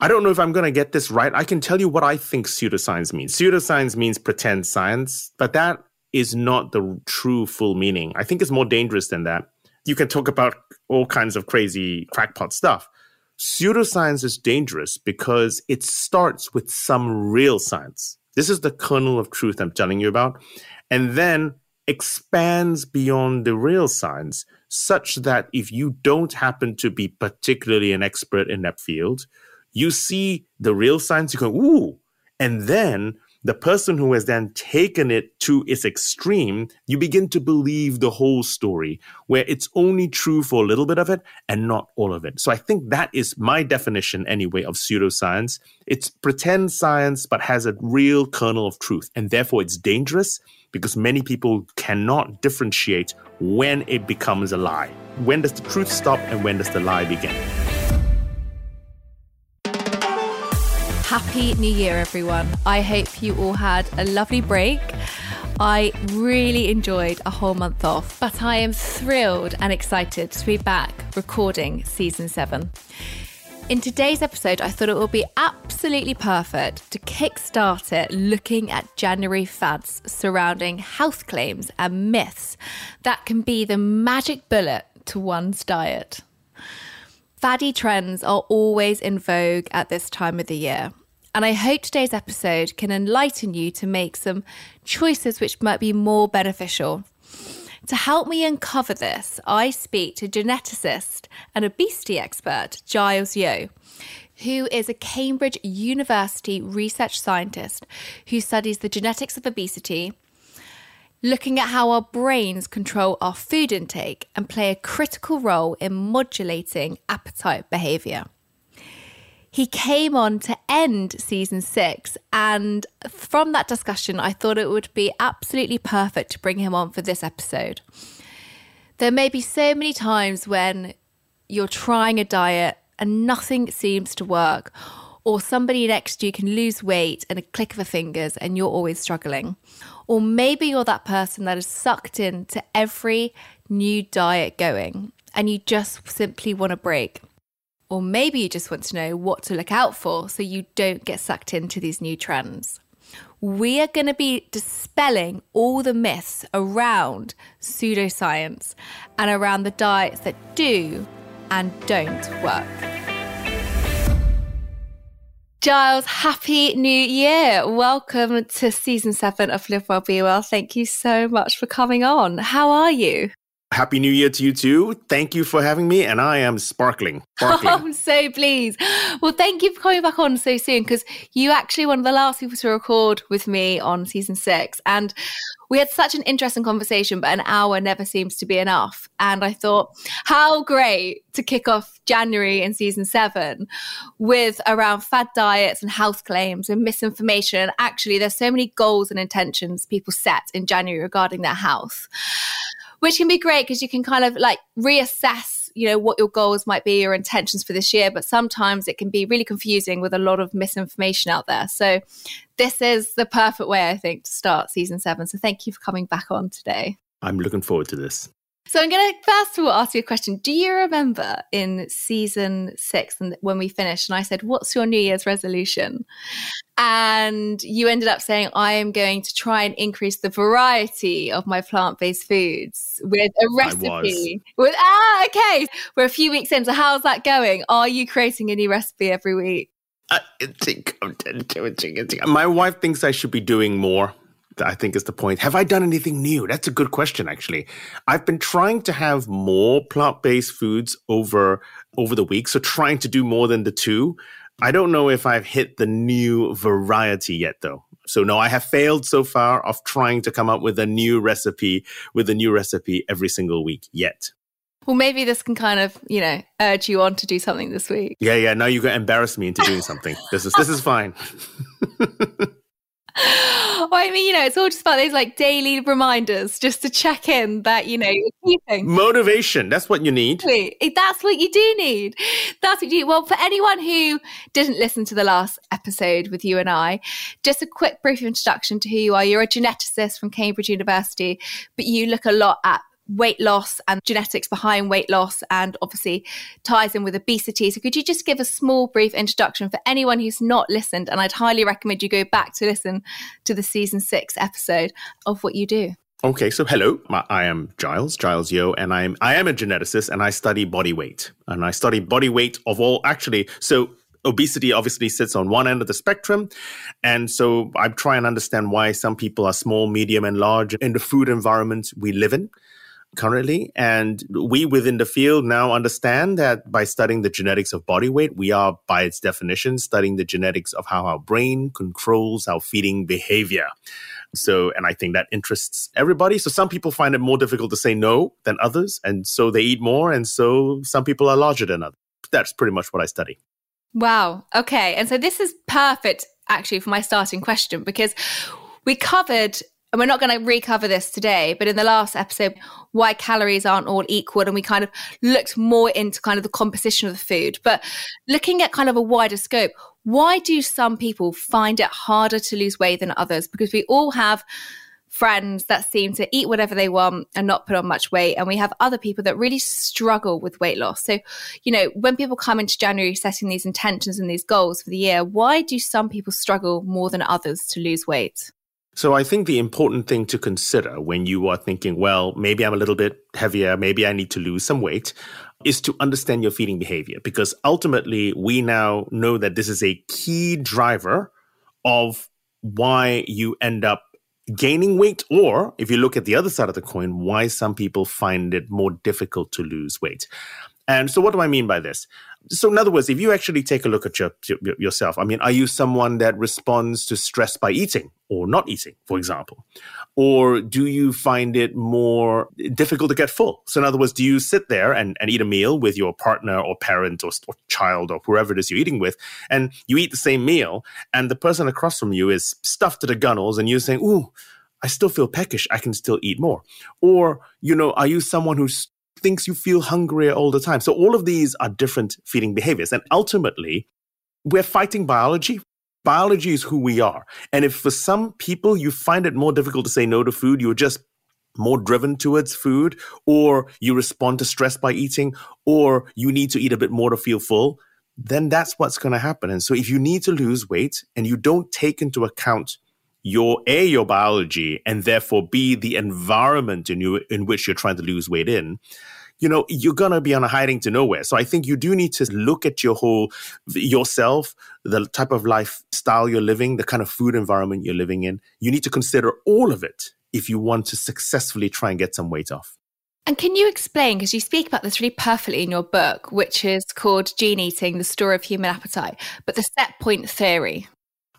I don't know if I'm going to get this right. I can tell you what I think pseudoscience means. Pseudoscience means pretend science, but that is not the true full meaning. I think it's more dangerous than that. You can talk about all kinds of crazy crackpot stuff. Pseudoscience is dangerous because it starts with some real science. This is the kernel of truth I'm telling you about. And then expands beyond the real science, such that if you don't happen to be particularly an expert in that field, you see the real science, you go, ooh. And then the person who has then taken it to its extreme, you begin to believe the whole story, where it's only true for a little bit of it and not all of it. So I think that is my definition, anyway, of pseudoscience. It's pretend science, but has a real kernel of truth. And therefore, it's dangerous because many people cannot differentiate when it becomes a lie. When does the truth stop and when does the lie begin? Happy New Year, everyone. I hope you all had a lovely break. I really enjoyed a whole month off, but I am thrilled and excited to be back recording season seven. In today's episode, I thought it would be absolutely perfect to kickstart it looking at January fads surrounding health claims and myths that can be the magic bullet to one's diet. Faddy trends are always in vogue at this time of the year. And I hope today's episode can enlighten you to make some choices which might be more beneficial. To help me uncover this, I speak to geneticist and obesity expert Giles Yeo, who is a Cambridge University research scientist who studies the genetics of obesity, looking at how our brains control our food intake and play a critical role in modulating appetite behavior. He came on to end season six, and from that discussion, I thought it would be absolutely perfect to bring him on for this episode. There may be so many times when you're trying a diet and nothing seems to work, or somebody next to you can lose weight in a click of a fingers and you're always struggling. Or maybe you're that person that is sucked into every new diet going and you just simply want a break. Or maybe you just want to know what to look out for so you don't get sucked into these new trends. We are going to be dispelling all the myths around pseudoscience and around the diets that do and don't work. Giles, happy new year. Welcome to season seven of Live Well Be Well. Thank you so much for coming on. How are you? Happy New Year to you too. Thank you for having me, and I am sparkling. sparkling. I'm so pleased. Well, thank you for coming back on so soon because you actually one of the last people to record with me on season six, and we had such an interesting conversation. But an hour never seems to be enough, and I thought, how great to kick off January in season seven with around fad diets and health claims and misinformation. Actually, there's so many goals and intentions people set in January regarding their health which can be great because you can kind of like reassess you know what your goals might be your intentions for this year but sometimes it can be really confusing with a lot of misinformation out there. So this is the perfect way i think to start season 7 so thank you for coming back on today. I'm looking forward to this so I'm going to first of all ask you a question. Do you remember in season six and when we finished, and I said, "What's your New Year's resolution?" And you ended up saying, "I am going to try and increase the variety of my plant-based foods with a recipe." With ah, okay, we're a few weeks in. So how's that going? Are you creating a new recipe every week? I think my wife thinks I should be doing more. I think is the point. Have I done anything new? That's a good question, actually. I've been trying to have more plant-based foods over over the week, so trying to do more than the two. I don't know if I've hit the new variety yet, though. So no, I have failed so far of trying to come up with a new recipe with a new recipe every single week yet. Well, maybe this can kind of, you know, urge you on to do something this week. Yeah, yeah. Now you're gonna embarrass me into doing something. this is this is fine. well, I mean, you know, it's all just about those like daily reminders just to check in that, you know, keeping. Motivation. That's what you need. That's what you do need. That's what you Well, for anyone who didn't listen to the last episode with you and I, just a quick brief introduction to who you are. You're a geneticist from Cambridge University, but you look a lot at weight loss and genetics behind weight loss and obviously ties in with obesity. So could you just give a small brief introduction for anyone who's not listened? And I'd highly recommend you go back to listen to the season six episode of what you do. Okay, so hello, I am Giles, Giles Yeo, and I'm I am a geneticist and I study body weight. And I study body weight of all actually so obesity obviously sits on one end of the spectrum. And so I try and understand why some people are small, medium, and large in the food environment we live in currently. And we within the field now understand that by studying the genetics of body weight, we are, by its definition, studying the genetics of how our brain controls our feeding behavior. So, and I think that interests everybody. So, some people find it more difficult to say no than others. And so they eat more. And so some people are larger than others. That's pretty much what I study. Wow. Okay. And so this is perfect actually for my starting question because we covered and we're not going to recover this today, but in the last episode, why calories aren't all equal. And we kind of looked more into kind of the composition of the food. But looking at kind of a wider scope, why do some people find it harder to lose weight than others? Because we all have friends that seem to eat whatever they want and not put on much weight. And we have other people that really struggle with weight loss. So, you know, when people come into January setting these intentions and these goals for the year, why do some people struggle more than others to lose weight? So I think the important thing to consider when you are thinking, well, maybe I'm a little bit heavier, maybe I need to lose some weight, is to understand your feeding behavior. Because ultimately, we now know that this is a key driver of why you end up gaining weight, or if you look at the other side of the coin, why some people find it more difficult to lose weight. And so, what do I mean by this? So, in other words, if you actually take a look at your, your, yourself, I mean, are you someone that responds to stress by eating or not eating, for example? Or do you find it more difficult to get full? So, in other words, do you sit there and, and eat a meal with your partner or parent or, or child or whoever it is you're eating with, and you eat the same meal, and the person across from you is stuffed to the gunnels, and you're saying, Ooh, I still feel peckish. I can still eat more. Or, you know, are you someone who's thinks you feel hungrier all the time. So all of these are different feeding behaviors. And ultimately, we're fighting biology. Biology is who we are. And if for some people you find it more difficult to say no to food, you're just more driven towards food, or you respond to stress by eating, or you need to eat a bit more to feel full, then that's what's going to happen. And so if you need to lose weight and you don't take into account your a your biology and therefore b the environment in you in which you're trying to lose weight in you know you're going to be on a hiding to nowhere. So i think you do need to look at your whole yourself the type of lifestyle you're living the kind of food environment you're living in. You need to consider all of it if you want to successfully try and get some weight off. And can you explain, because you speak about this really perfectly in your book, which is called Gene Eating, the Story of Human Appetite, but the set point theory?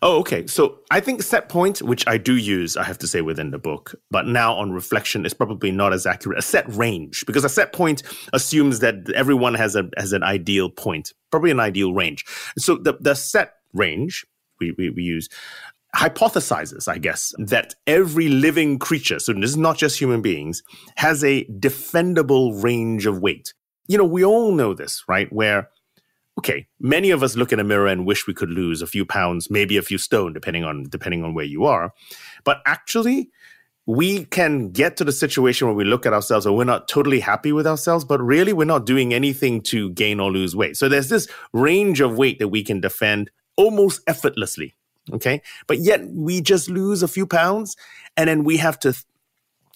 Oh, okay. So I think set point, which I do use, I have to say within the book, but now on reflection is probably not as accurate. A set range, because a set point assumes that everyone has a has an ideal point, probably an ideal range. So the the set range we, we, we use hypothesizes, I guess, that every living creature, so this is not just human beings, has a defendable range of weight. You know, we all know this, right? Where okay, many of us look in a mirror and wish we could lose a few pounds, maybe a few stone, depending on depending on where you are. But actually, we can get to the situation where we look at ourselves and we're not totally happy with ourselves, but really we're not doing anything to gain or lose weight. So there's this range of weight that we can defend almost effortlessly. Okay. But yet we just lose a few pounds and then we have to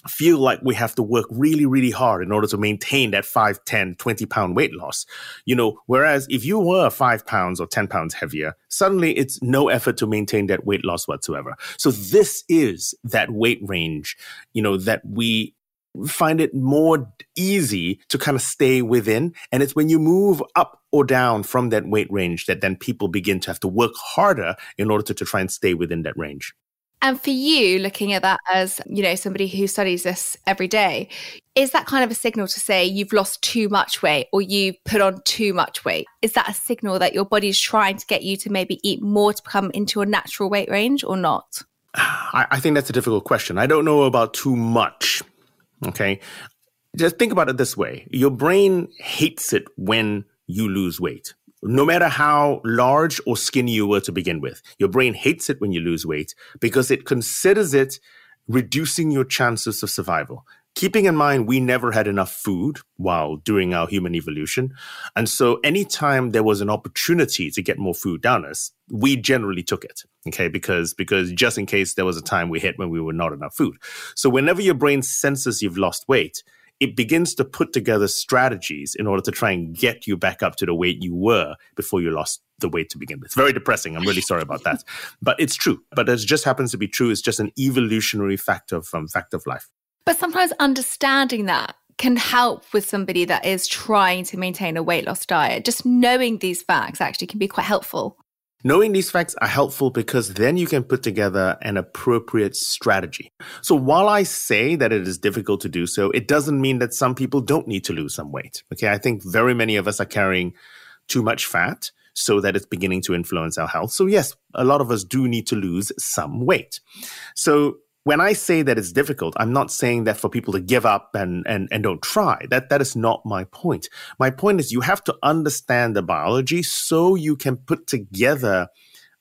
feel like we have to work really, really hard in order to maintain that 5, 10, 20 pound weight loss. You know, whereas if you were five pounds or 10 pounds heavier, suddenly it's no effort to maintain that weight loss whatsoever. So this is that weight range, you know, that we find it more easy to kind of stay within. And it's when you move up or down from that weight range that then people begin to have to work harder in order to, to try and stay within that range. And for you, looking at that as, you know, somebody who studies this every day, is that kind of a signal to say you've lost too much weight or you've put on too much weight? Is that a signal that your body is trying to get you to maybe eat more to come into a natural weight range or not? I, I think that's a difficult question. I don't know about too much. Okay. Just think about it this way your brain hates it when you lose weight no matter how large or skinny you were to begin with. Your brain hates it when you lose weight because it considers it reducing your chances of survival. keeping in mind we never had enough food while during our human evolution. And so anytime there was an opportunity to get more food down us, we generally took it. Okay. Because, because just in case there was a time we hit when we were not enough food. So whenever your brain senses you've lost weight, it begins to put together strategies in order to try and get you back up to the weight you were before you lost the weight to begin with. Very depressing. I'm really sorry about that. But it's true. But it just happens to be true. It's just an evolutionary factor from um, fact of life. But sometimes understanding that can help with somebody that is trying to maintain a weight loss diet. Just knowing these facts actually can be quite helpful. Knowing these facts are helpful because then you can put together an appropriate strategy. So while I say that it is difficult to do so, it doesn't mean that some people don't need to lose some weight. Okay. I think very many of us are carrying too much fat so that it's beginning to influence our health. So yes, a lot of us do need to lose some weight. So when I say that it's difficult, I'm not saying that for people to give up and, and, and don't try. That, that is not my point. My point is you have to understand the biology so you can put together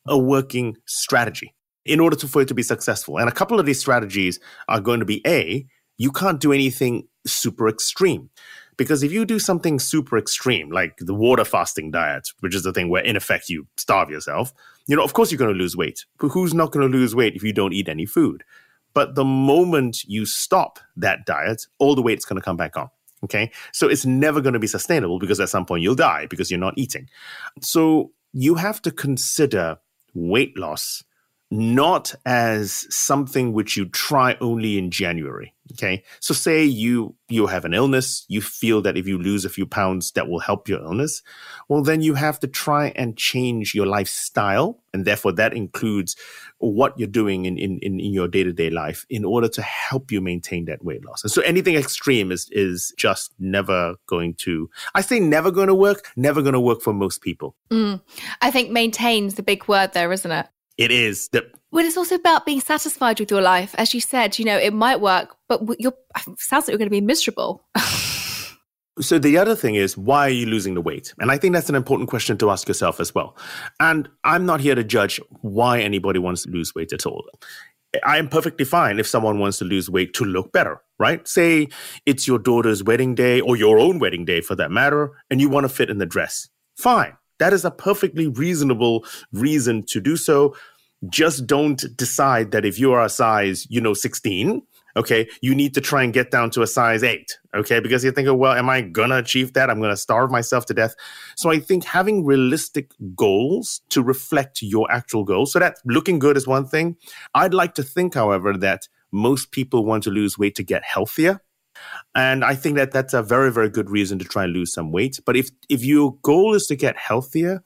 a working strategy in order to, for it to be successful. And a couple of these strategies are going to be A, you can't do anything super extreme. Because if you do something super extreme, like the water fasting diet, which is the thing where in effect you starve yourself, you know, of course you're going to lose weight. But who's not going to lose weight if you don't eat any food? But the moment you stop that diet, all the weight's going to come back on. Okay. So it's never going to be sustainable because at some point you'll die because you're not eating. So you have to consider weight loss not as something which you try only in January. Okay. So say you, you have an illness, you feel that if you lose a few pounds, that will help your illness. Well, then you have to try and change your lifestyle. And therefore that includes what you're doing in, in, in your day to day life in order to help you maintain that weight loss. And so anything extreme is, is just never going to, I say never going to work, never going to work for most people. Mm. I think maintains the big word there, isn't it? It is. The, well, it's also about being satisfied with your life. As you said, you know, it might work, but you're, sounds like you're going to be miserable. so the other thing is, why are you losing the weight? And I think that's an important question to ask yourself as well. And I'm not here to judge why anybody wants to lose weight at all. I am perfectly fine if someone wants to lose weight to look better, right? Say it's your daughter's wedding day or your own wedding day for that matter, and you want to fit in the dress. Fine. That is a perfectly reasonable reason to do so. Just don't decide that if you are a size, you know, 16, okay, you need to try and get down to a size eight, okay, because you're thinking, oh, well, am I gonna achieve that? I'm gonna starve myself to death. So I think having realistic goals to reflect your actual goals, so that looking good is one thing. I'd like to think, however, that most people want to lose weight to get healthier and I think that that's a very, very good reason to try and lose some weight. But if, if your goal is to get healthier,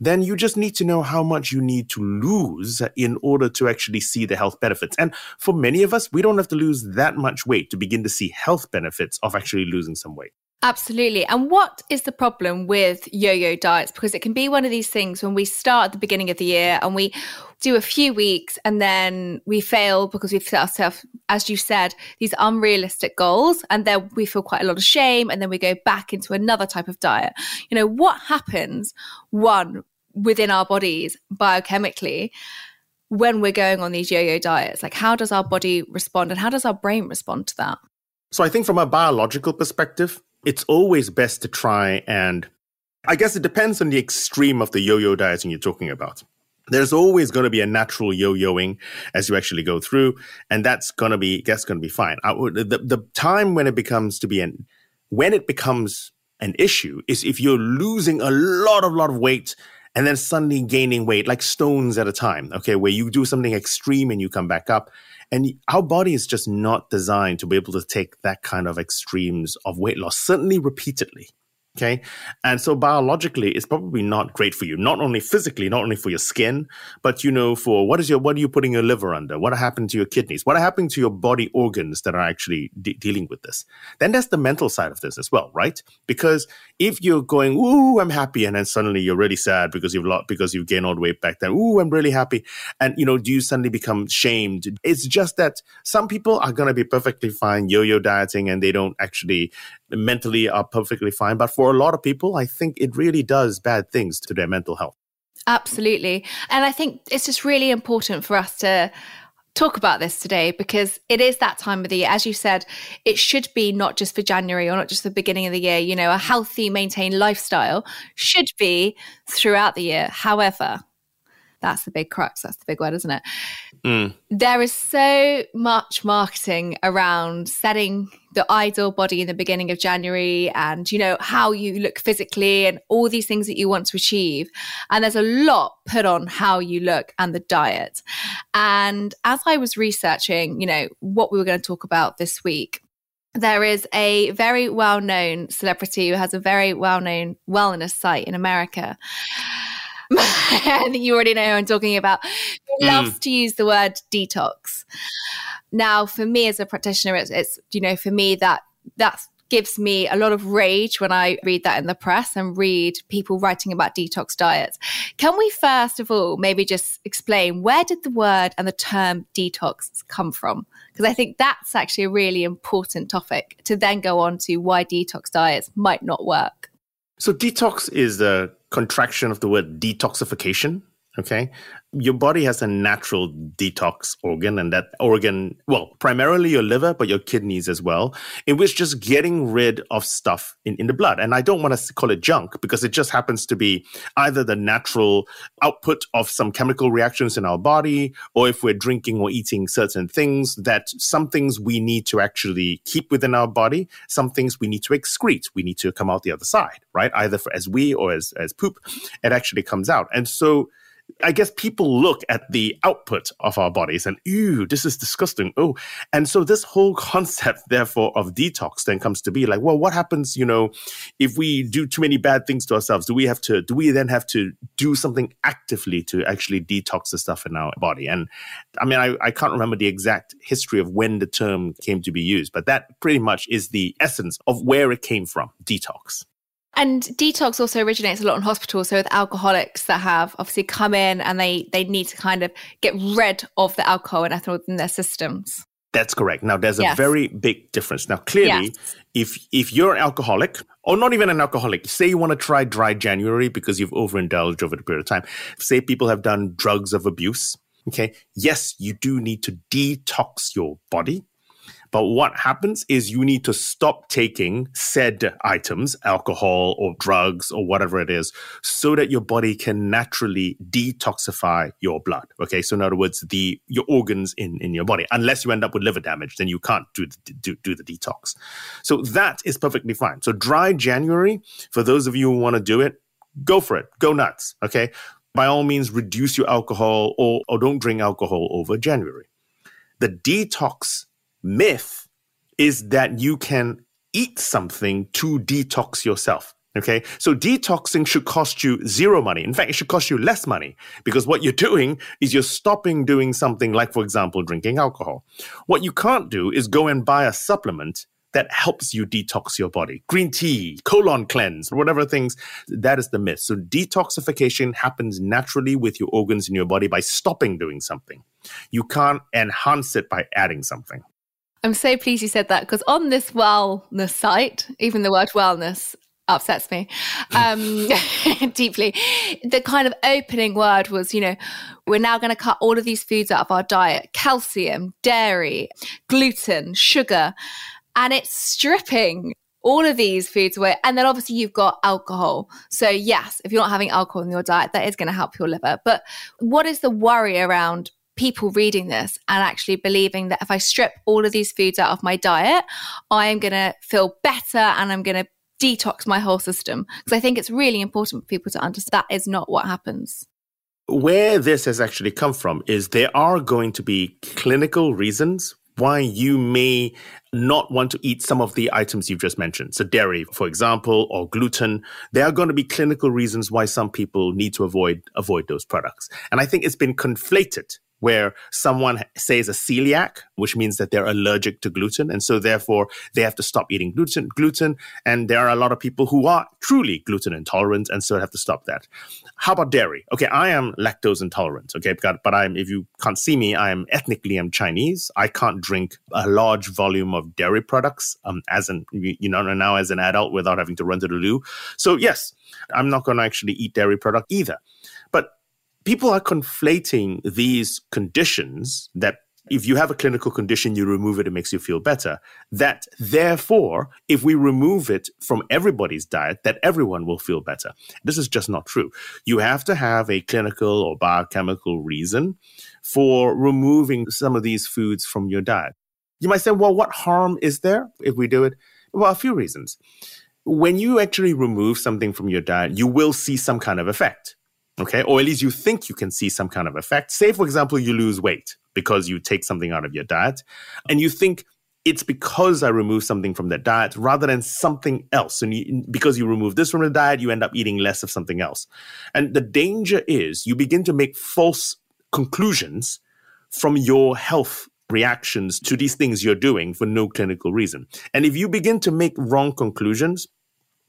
then you just need to know how much you need to lose in order to actually see the health benefits. And for many of us, we don't have to lose that much weight to begin to see health benefits of actually losing some weight. Absolutely. And what is the problem with yo yo diets? Because it can be one of these things when we start at the beginning of the year and we do a few weeks and then we fail because we've set ourselves, as you said, these unrealistic goals. And then we feel quite a lot of shame. And then we go back into another type of diet. You know, what happens, one, within our bodies biochemically? when we're going on these yo-yo diets like how does our body respond and how does our brain respond to that so i think from a biological perspective it's always best to try and I guess it depends on the extreme of the yo-yo dieting you're talking about. There's always going to be a natural yo-yoing as you actually go through, and that's going to be that's going to be fine. I, the the time when it becomes to be an when it becomes an issue is if you're losing a lot of lot of weight and then suddenly gaining weight like stones at a time. Okay, where you do something extreme and you come back up, and our body is just not designed to be able to take that kind of extremes of weight loss, certainly repeatedly. Okay. And so biologically, it's probably not great for you, not only physically, not only for your skin, but you know, for what is your, what are you putting your liver under? What happened to your kidneys? What happened to your body organs that are actually de- dealing with this? Then there's the mental side of this as well, right? Because if you're going, ooh, I'm happy, and then suddenly you're really sad because you've lost, because you've gained all the weight back then, ooh, I'm really happy. And, you know, do you suddenly become shamed? It's just that some people are going to be perfectly fine yo-yo dieting and they don't actually mentally are perfectly fine. But for a lot of people, I think it really does bad things to their mental health. Absolutely. And I think it's just really important for us to talk about this today because it is that time of the year. As you said, it should be not just for January or not just the beginning of the year. You know, a healthy, maintained lifestyle should be throughout the year. However, that's the big crux. That's the big word, isn't it? Mm. There is so much marketing around setting the ideal body in the beginning of January and, you know, how you look physically and all these things that you want to achieve. And there's a lot put on how you look and the diet. And as I was researching, you know, what we were going to talk about this week, there is a very well known celebrity who has a very well known wellness site in America. you already know who I'm talking about, who mm. loves to use the word detox. Now, for me as a practitioner, it's, it's you know, for me that that gives me a lot of rage when I read that in the press and read people writing about detox diets. Can we first of all maybe just explain where did the word and the term detox come from? Because I think that's actually a really important topic to then go on to why detox diets might not work. So detox is the contraction of the word detoxification. Okay your body has a natural detox organ, and that organ, well, primarily your liver, but your kidneys as well, in which just getting rid of stuff in, in the blood. And I don't want to call it junk because it just happens to be either the natural output of some chemical reactions in our body, or if we're drinking or eating certain things, that some things wee need to actually keep within our body, some things we need to excrete. We need to come out the other side, right? Either as we or as, as poop, it actually comes out. And so, I guess people look at the output of our bodies and, ew, this is disgusting. Oh, and so this whole concept, therefore, of detox then comes to be like, well, what happens, you know, if we do too many bad things to ourselves? Do we have to, do we then have to do something actively to actually detox the stuff in our body? And I mean, I, I can't remember the exact history of when the term came to be used, but that pretty much is the essence of where it came from detox. And detox also originates a lot in hospitals. So with alcoholics that have obviously come in and they they need to kind of get rid of the alcohol and ethanol in their systems. That's correct. Now there's a yes. very big difference. Now clearly, yes. if if you're an alcoholic or not even an alcoholic, say you want to try dry January because you've overindulged over the period of time. Say people have done drugs of abuse. Okay. Yes, you do need to detox your body. But what happens is you need to stop taking said items, alcohol or drugs or whatever it is, so that your body can naturally detoxify your blood. Okay. So in other words, the, your organs in, in your body, unless you end up with liver damage, then you can't do, do, do the detox. So that is perfectly fine. So dry January, for those of you who want to do it, go for it. Go nuts. Okay. By all means, reduce your alcohol or, or don't drink alcohol over January. The detox myth is that you can eat something to detox yourself. Okay. So detoxing should cost you zero money. In fact, it should cost you less money because what you're doing is you're stopping doing something like, for example, drinking alcohol. What you can't do is go and buy a supplement that helps you detox your body. Green tea, colon cleanse, whatever things. That is the myth. So detoxification happens naturally with your organs in your body by stopping doing something. You can't enhance it by adding something. I'm so pleased you said that because on this wellness site, even the word wellness upsets me um, deeply. The kind of opening word was, you know, we're now going to cut all of these foods out of our diet calcium, dairy, gluten, sugar. And it's stripping all of these foods away. And then obviously you've got alcohol. So, yes, if you're not having alcohol in your diet, that is going to help your liver. But what is the worry around people reading this and actually believing that if I strip all of these foods out of my diet, I am going to feel better and I'm going to detox my whole system. Because I think it's really important for people to understand that is not what happens. Where this has actually come from is there are going to be clinical reasons why you may not want to eat some of the items you've just mentioned. So, dairy, for example, or gluten. There are going to be clinical reasons why some people need to avoid avoid those products. And I think it's been conflated where someone says a celiac, which means that they're allergic to gluten. And so therefore they have to stop eating gluten, gluten. And there are a lot of people who are truly gluten intolerant and so have to stop that. How about dairy? Okay, I am lactose intolerant. Okay, but I'm, if you can't see me, I am ethnically I'm Chinese. I can't drink a large volume of dairy products um, as an, you know, now as an adult without having to run to the loo. So yes, I'm not going to actually eat dairy product either. But people are conflating these conditions that if you have a clinical condition, you remove it, it makes you feel better. That therefore, if we remove it from everybody's diet, that everyone will feel better. This is just not true. You have to have a clinical or biochemical reason for removing some of these foods from your diet. You might say, well, what harm is there if we do it? Well, a few reasons. When you actually remove something from your diet, you will see some kind of effect. Okay. Or at least you think you can see some kind of effect. Say, for example, you lose weight because you take something out of your diet and you think it's because I remove something from the diet rather than something else. And you, because you remove this from the diet, you end up eating less of something else. And the danger is you begin to make false conclusions from your health reactions to these things you're doing for no clinical reason. And if you begin to make wrong conclusions,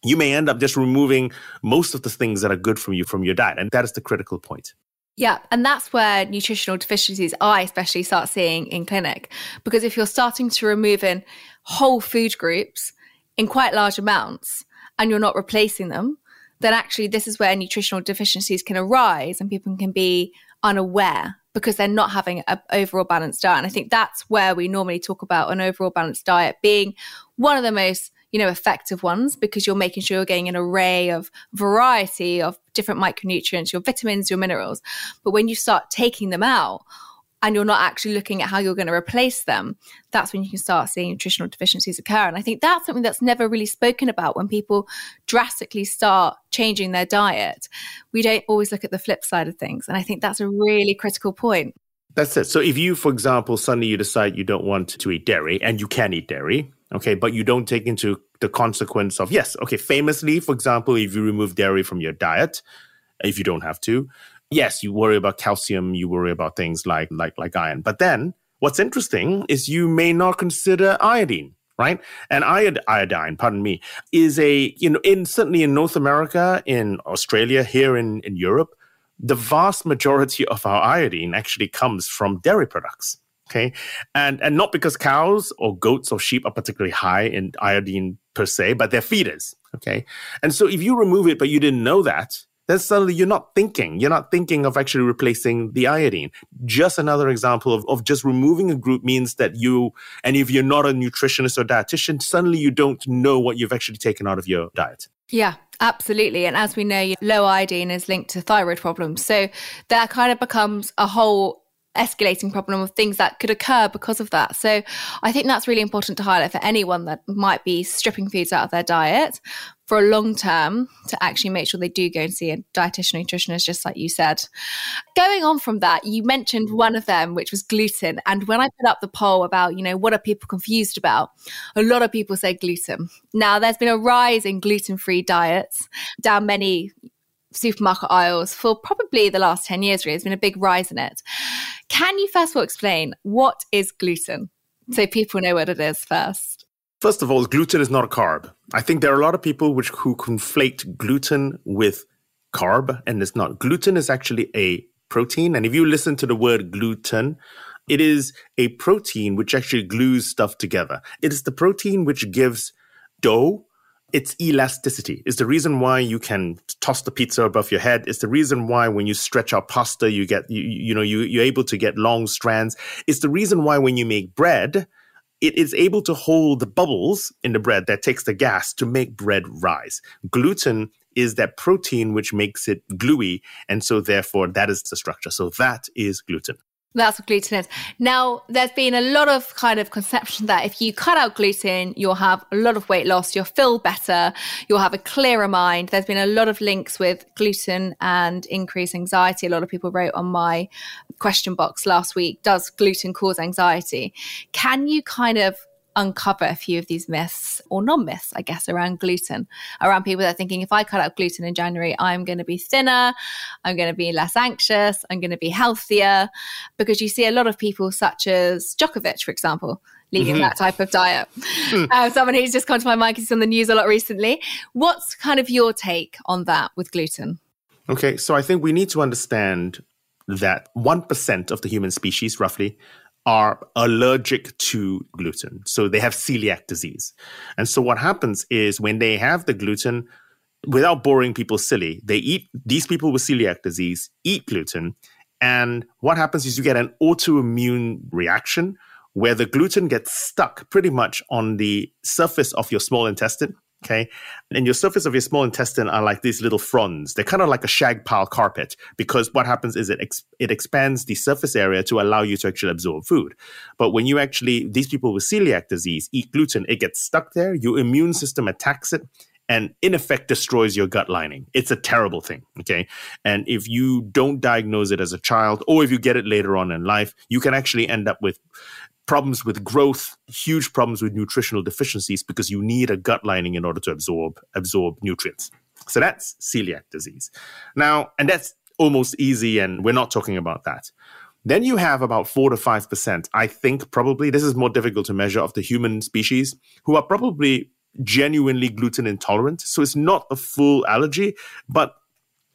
you may end up just removing most of the things that are good from you from your diet. And that is the critical point. Yeah, and that's where nutritional deficiencies I especially start seeing in clinic. Because if you're starting to remove in whole food groups in quite large amounts and you're not replacing them, then actually this is where nutritional deficiencies can arise and people can be unaware because they're not having an overall balanced diet. And I think that's where we normally talk about an overall balanced diet being one of the most you know effective ones because you're making sure you're getting an array of variety of different micronutrients your vitamins your minerals but when you start taking them out and you're not actually looking at how you're going to replace them, that's when you can start seeing nutritional deficiencies occur. And I think that's something that's never really spoken about when people drastically start changing their diet. We don't always look at the flip side of things. And I think that's a really critical point. That's it. So if you, for example, suddenly you decide you don't want to eat dairy and you can eat dairy, okay, but you don't take into the consequence of, yes, okay, famously, for example, if you remove dairy from your diet, if you don't have to, yes, you worry about calcium, you worry about things like like like iron. But then what's interesting is you may not consider iodine right? And iod- iodine, pardon me, is a, you know, in certainly in North America, in Australia, here in, in Europe, the vast majority of our iodine actually comes from dairy products. Okay. And and not because cows or goats or sheep are particularly high in iodine per se, but they're feeders. Okay. And so if you remove it, but you didn't know that, then suddenly you're not thinking. You're not thinking of actually replacing the iodine. Just another example of, of just removing a group means that you, and if you're not a nutritionist or dietitian, suddenly you don't know what you've actually taken out of your diet. Yeah, absolutely. And as we know, low iodine is linked to thyroid problems. So that kind of becomes a whole escalating problem of things that could occur because of that. So I think that's really important to highlight for anyone that might be stripping foods out of their diet for a long term to actually make sure they do go and see a dietitian nutritionist, just like you said. Going on from that, you mentioned one of them, which was gluten. And when I put up the poll about, you know, what are people confused about? A lot of people say gluten. Now, there's been a rise in gluten free diets down many supermarket aisles for probably the last 10 years, really. There's been a big rise in it. Can you first of all explain what is gluten? So people know what it is first. First of all, gluten is not a carb. I think there are a lot of people which who conflate gluten with carb, and it's not. Gluten is actually a protein, and if you listen to the word gluten, it is a protein which actually glues stuff together. It is the protein which gives dough its elasticity. It's the reason why you can toss the pizza above your head. It's the reason why when you stretch out pasta, you get you, you know you you're able to get long strands. It's the reason why when you make bread, it is able to hold the bubbles in the bread that takes the gas to make bread rise. Gluten is that protein which makes it gluey. And so, therefore, that is the structure. So, that is gluten. That's what gluten is. Now, there's been a lot of kind of conception that if you cut out gluten, you'll have a lot of weight loss, you'll feel better, you'll have a clearer mind. There's been a lot of links with gluten and increased anxiety. A lot of people wrote on my question box last week Does gluten cause anxiety? Can you kind of uncover a few of these myths or non myths, I guess, around gluten, around people that are thinking if I cut out gluten in January, I'm going to be thinner, I'm going to be less anxious, I'm going to be healthier. Because you see a lot of people, such as Djokovic, for example, leading mm-hmm. that type of diet. Uh, someone who's just come to my mind because he's on the news a lot recently. What's kind of your take on that with gluten? Okay, so I think we need to understand that 1% of the human species, roughly, are allergic to gluten. So they have celiac disease. And so what happens is when they have the gluten, without boring people silly, they eat, these people with celiac disease eat gluten And what happens is you get an autoimmune reaction where the gluten gets stuck pretty much on the surface of your small intestine. Okay. And your surface of your small intestine are like these little fronds. They're kind of like a shag pile carpet because what happens is it, ex- it expands the surface area to allow you to actually absorb food. But when you actually, these people with celiac disease eat gluten, it gets stuck there. Your immune system attacks it and in effect destroys your gut lining. It's a terrible thing. Okay. And if you don't diagnose it as a child or if you get it later on in life, you can actually end up with problems with growth, huge problems with nutritional deficiencies because you need a gut lining in order to absorb absorb nutrients. So that's celiac disease. Now, and that's almost easy and we're not talking about that. Then you have about 4 to 5%, I think probably this is more difficult to measure of the human species who are probably genuinely gluten intolerant. So it's not a full allergy, but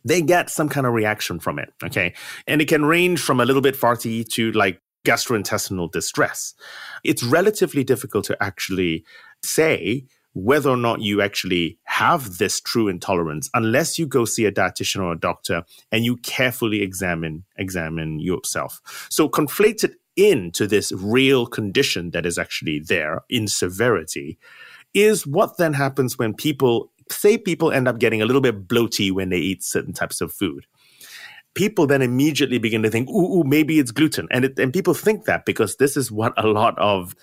they get some kind of reaction from it. Okay. And it can range from a little bit farty to like gastrointestinal distress. It's relatively difficult to actually say whether or not you actually have this true intolerance unless you go see a dietitian or a doctor and you carefully examine examine yourself. So conflated into this real condition that is actually there in severity is what then happens when people say people end up getting a little bit bloaty when they eat certain types of food. People then immediately begin to think, ooh, ooh maybe it's gluten. And, it, and people think that because this is what a lot of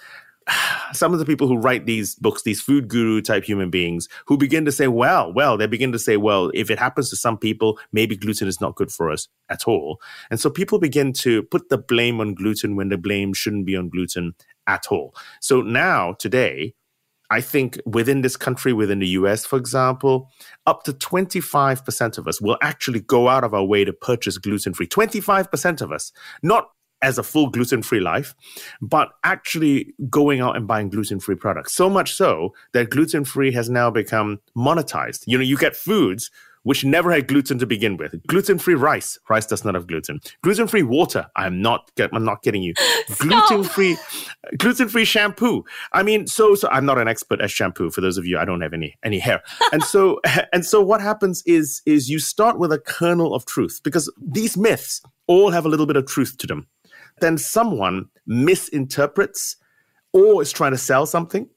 some of the people who write these books, these food guru type human beings, who begin to say, well, well, they begin to say, well, if it happens to some people, maybe gluten is not good for us at all. And so people begin to put the blame on gluten when the blame shouldn't be on gluten at all. So now, today, I think within this country, within the US, for example, up to 25% of us will actually go out of our way to purchase gluten free. 25% of us, not as a full gluten free life, but actually going out and buying gluten free products. So much so that gluten free has now become monetized. You know, you get foods which never had gluten to begin with. Gluten-free rice. Rice does not have gluten. Gluten-free water. I'm not. I'm not kidding you. Gluten-free, gluten-free shampoo. I mean, so so. I'm not an expert at shampoo. For those of you, I don't have any any hair. And so and so, what happens is is you start with a kernel of truth because these myths all have a little bit of truth to them. Then someone misinterprets or is trying to sell something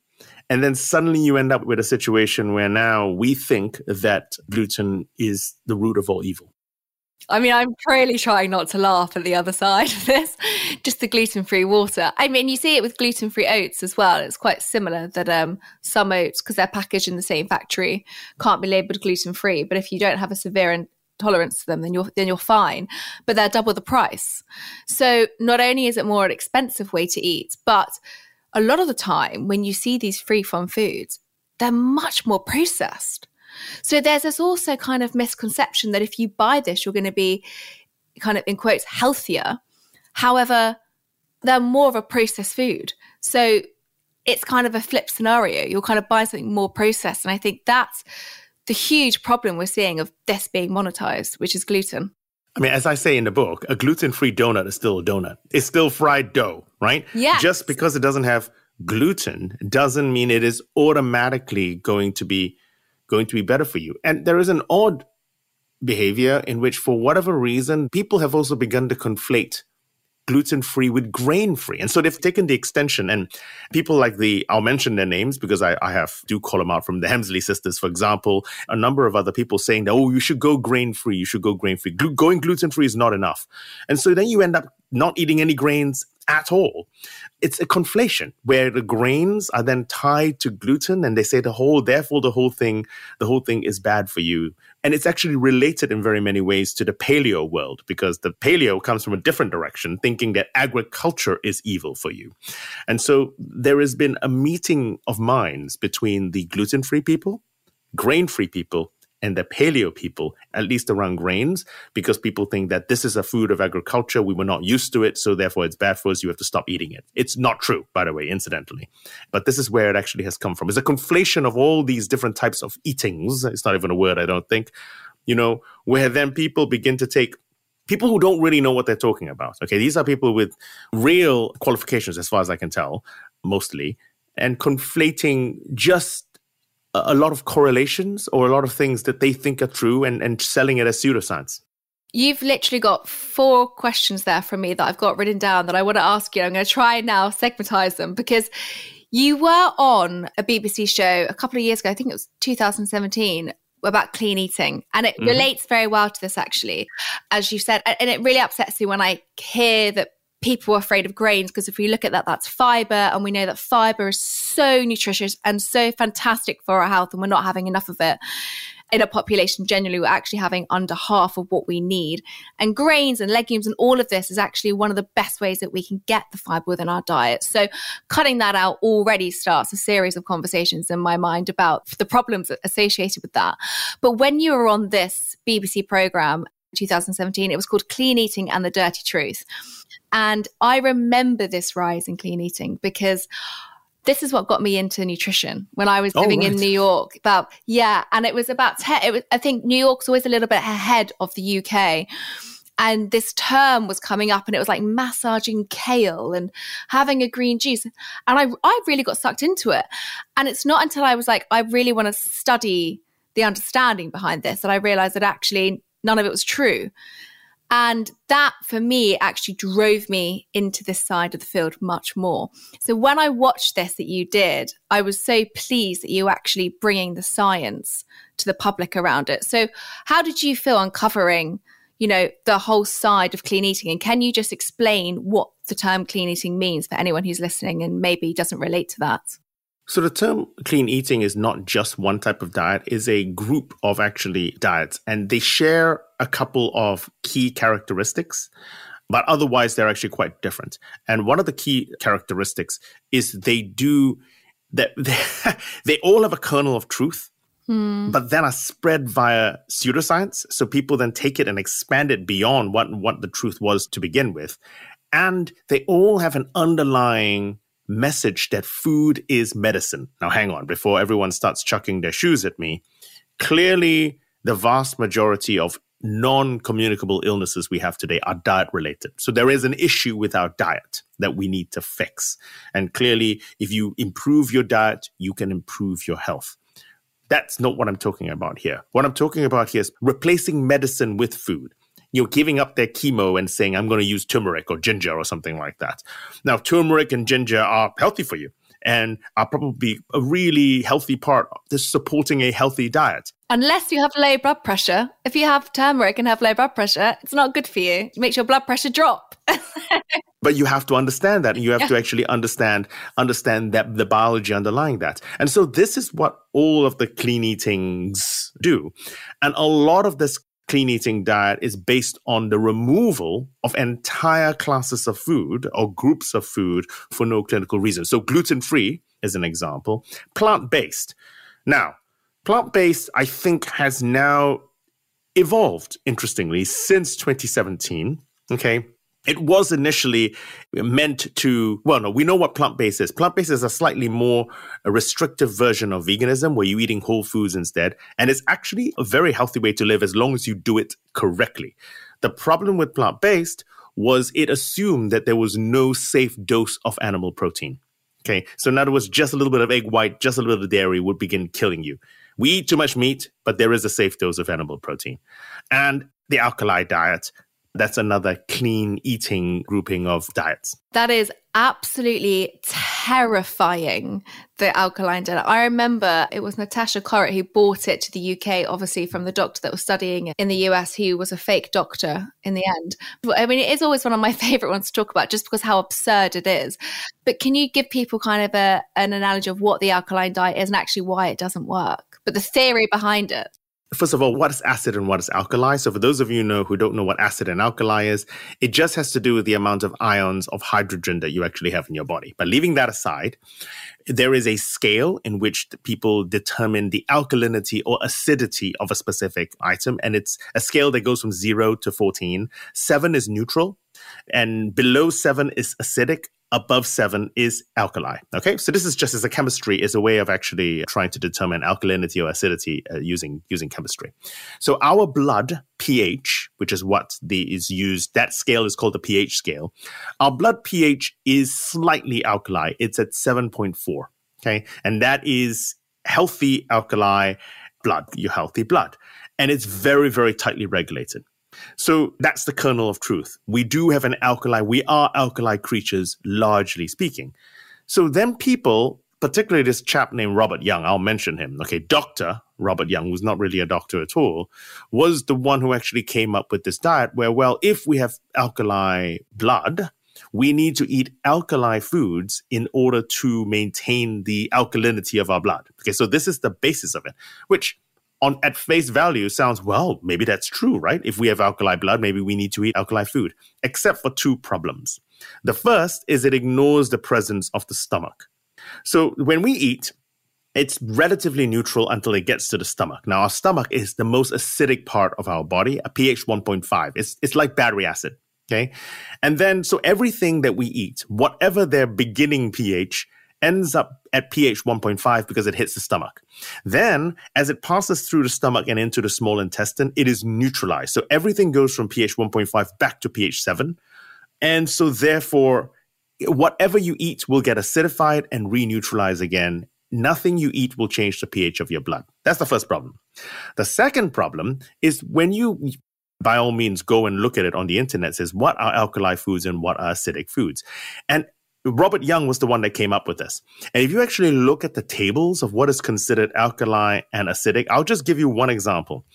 and then suddenly you end up with a situation where now we think that gluten is the root of all evil. I mean, I'm really trying not to laugh at the other side of this, just the gluten free water. I mean, you see it with gluten free oats as well. It's quite similar that um, some oats, because they're packaged in the same factory, can't be labeled gluten free. But if you don't have a severe intolerance to them, then you're then you're fine. But they're double the price. So not only is it more an expensive way to eat, but a lot of the time when you see these free from foods, they're much more processed. So there's this also kind of misconception that if you buy this, you're going to be kind of in quotes healthier. However, they're more of a processed food. So it's kind of a flip scenario. You're kind of buying something more processed. And I think that's the huge problem we're seeing of this being monetized, which is gluten. I mean, as I say in the book, a gluten free donut is still a donut. It's still fried dough, right? Yeah. Just because it doesn't have gluten doesn't mean it is automatically going to be going to be better for you. And there is an odd behavior in which, for whatever reason, people have also begun to conflate gluten free with grain free. And so they've taken the extension and people like the, I'll mention their names because I, I have, do call them out from the Hemsley sisters, for example, a number of other people saying that, oh, you should go grain free. You should go grain free. Going gluten free is not enough. And so then you end up not eating any grains at all. It's a conflation where the grains are then tied to gluten and they say the whole, therefore the whole thing, the whole thing is bad for you. And it's actually related in very many ways to the paleo world because the paleo comes from a different direction, thinking that agriculture is evil for you. And so there has been a meeting of minds between the gluten free people, grain free people, and the paleo people, at least around grains, because people think that this is a food of agriculture. We were not used to it, so therefore it's bad for us. You have to stop eating it. It's not true, by the way, incidentally. But this is where it actually has come from. It's a conflation of all these different types of eatings. It's not even a word, I don't think, you know, where then people begin to take people who don't really know what they're talking about. Okay, these are people with real qualifications, as far as I can tell, mostly, and conflating just a lot of correlations or a lot of things that they think are true and, and selling it as pseudoscience. You've literally got four questions there from me that I've got written down that I want to ask you. I'm going to try and now segmentize them because you were on a BBC show a couple of years ago. I think it was 2017 about clean eating. And it mm-hmm. relates very well to this, actually, as you said. And it really upsets me when I hear that people are afraid of grains because if we look at that, that's fiber. And we know that fiber is so nutritious and so fantastic for our health, and we're not having enough of it in a population generally, we're actually having under half of what we need. And grains and legumes and all of this is actually one of the best ways that we can get the fiber within our diet. So cutting that out already starts a series of conversations in my mind about the problems associated with that. But when you were on this BBC program, in 2017, it was called Clean Eating and the Dirty Truth. And I remember this rise in clean eating because this is what got me into nutrition when I was oh, living right. in New York. About yeah, and it was about ten. It was, I think New York's always a little bit ahead of the UK. And this term was coming up, and it was like massaging kale and having a green juice. And I, I really got sucked into it. And it's not until I was like, I really want to study the understanding behind this that I realized that actually none of it was true. And that for me actually drove me into this side of the field much more. So when I watched this that you did, I was so pleased that you were actually bringing the science to the public around it. So how did you feel uncovering, you know, the whole side of clean eating? And can you just explain what the term clean eating means for anyone who's listening and maybe doesn't relate to that? So the term clean eating is not just one type of diet, is a group of actually diets and they share a couple of key characteristics, but otherwise they're actually quite different. And one of the key characteristics is they do that they, they all have a kernel of truth. Hmm. But then are spread via pseudoscience. So people then take it and expand it beyond what, what the truth was to begin with. And they all have an underlying message that food is medicine. Now, hang on, before everyone starts chucking their shoes at me. Clearly, the vast majority of non communicable illnesses we have today are diet related. So there is an issue with our diet that we need to fix. And clearly, if you improve your diet, you can improve your health. That's not what I'm talking about here. What I'm talking about here is replacing medicine with food you know, giving up their chemo and saying, I'm going to use turmeric or ginger or something like that. Now, turmeric and ginger are healthy for you and are probably a really healthy part of supporting a healthy diet. Unless you have low blood pressure. If you have turmeric and have low blood pressure, it's not good for you. It makes your blood pressure drop. but you have to understand that and you have yeah. to actually understand understand that the biology underlying that. And so this is what all of the clean eatings do. And a lot of this clean eating diet is based on the removal of entire classes of food or groups of food for no clinical reason. So, gluten free is an example, plant based. Now, plant based, I think, has now evolved interestingly since 2017. Okay. It was initially meant to, well, no, we know what plant based is. Plant based is a slightly more restrictive version of veganism where you're eating whole foods instead. And it's actually a very healthy way to live as long as you do it correctly. The problem with plant based was it assumed that there was no safe dose of animal protein. Okay. So in other words, just a little bit of egg white, just a little bit of dairy would begin killing you. We eat too much meat, but there is a safe dose of animal protein. And the alkali diet that's another clean eating grouping of diets. That is absolutely terrifying, the alkaline diet. I remember it was Natasha Corrett who brought it to the UK, obviously from the doctor that was studying in the US, who was a fake doctor in the end. I mean, it is always one of my favorite ones to talk about just because how absurd it is. But can you give people kind of a, an analogy of what the alkaline diet is and actually why it doesn't work? But the theory behind it first of all, what is acid and what is alkali? So, for those of you know who don't know what acid and alkali is, it just has to do with the amount of ions of hydrogen that you actually have in your body. But leaving that aside, there is a scale in which people determine the alkalinity or acidity of a specific item, and it's a scale that goes from zero to 14. Seven is neutral, and below seven is acidic above seven is alkali. Okay, so this is just as a chemistry is a way of actually trying to determine alkalinity or acidity uh, using using chemistry. So our blood pH, which is what the is used, that scale is called the pH scale. Our blood pH is slightly alkali. It's at seven point four. Okay, and that is healthy alkali blood, your healthy blood, and it's very very tightly regulated. So that's the kernel of truth. We do have an alkali. We are alkali creatures, largely speaking. So then people, particularly this chap named Robert Young, I'll mention him. Okay, Dr. Robert Young, who's not really a doctor at all, was the one who actually came up with this diet where, well, if we have alkali blood, we need to eat alkali foods in order to maintain the alkalinity of our blood. Okay, so this is the basis of it, which on at face value sounds well, maybe that's true, right? If we have alkali blood, maybe we need to eat alkali food, except for two problems. The first is it ignores the presence of the stomach. So when we eat, it's relatively neutral until it gets to the stomach. Now, our stomach is the most acidic part of our body, a pH 1.5. It's, it's like battery acid. Okay. And then, so everything that we eat, whatever their beginning pH, ends up at pH 1.5 because it hits the stomach. Then, as it passes through the stomach and into the small intestine, it is neutralized. So everything goes from pH 1.5 back to pH 7. And so, therefore, whatever you eat will get acidified and re-neutralize again. Nothing you eat will change the pH of your blood. That's the first problem. The second problem is when you by all means go and look at it on the internet says what are alkali foods and what are acidic foods and Robert Young was the one that came up with this. And if you actually look at the tables of what is considered alkali and acidic, I'll just give you one example.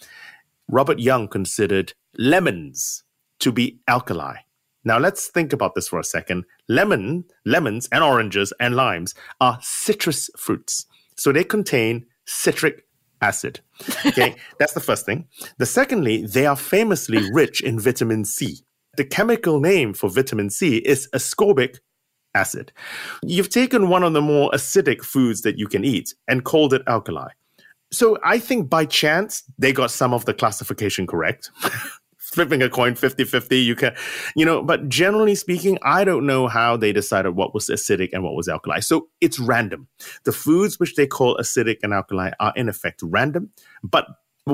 Robert Young considered lemons to be alkali. Now let's think about this for a second. Lemon, lemons and oranges and limes are citrus fruits. So they contain citric acid. Okay, that's the first thing. The secondly, they are famously rich in vitamin C. The chemical name for vitamin C is ascorbic acid. You've taken one of the more acidic foods that you can eat and called it alkali. So I think by chance they got some of the classification correct. Flipping a coin 50 50, you can, you know, but generally speaking, I don't know how they decided what was acidic and what was alkali. So it's random. The foods which they call acidic and alkali are in effect random, but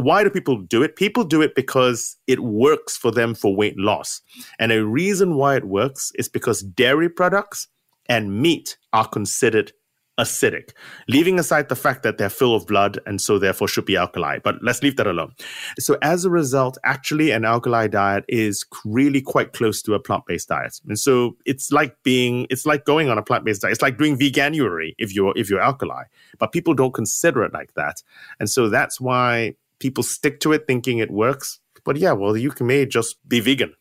why do people do it? People do it because it works for them for weight loss. And a reason why it works is because dairy products and meat are considered acidic, leaving aside the fact that they're full of blood and so therefore should be alkali. But let's leave that alone. So as a result, actually an alkali diet is really quite close to a plant-based diet. And so it's like being it's like going on a plant-based diet. It's like doing veganuary if you're if you're alkali. But people don't consider it like that. And so that's why people stick to it thinking it works. But yeah, well, you can may just be vegan.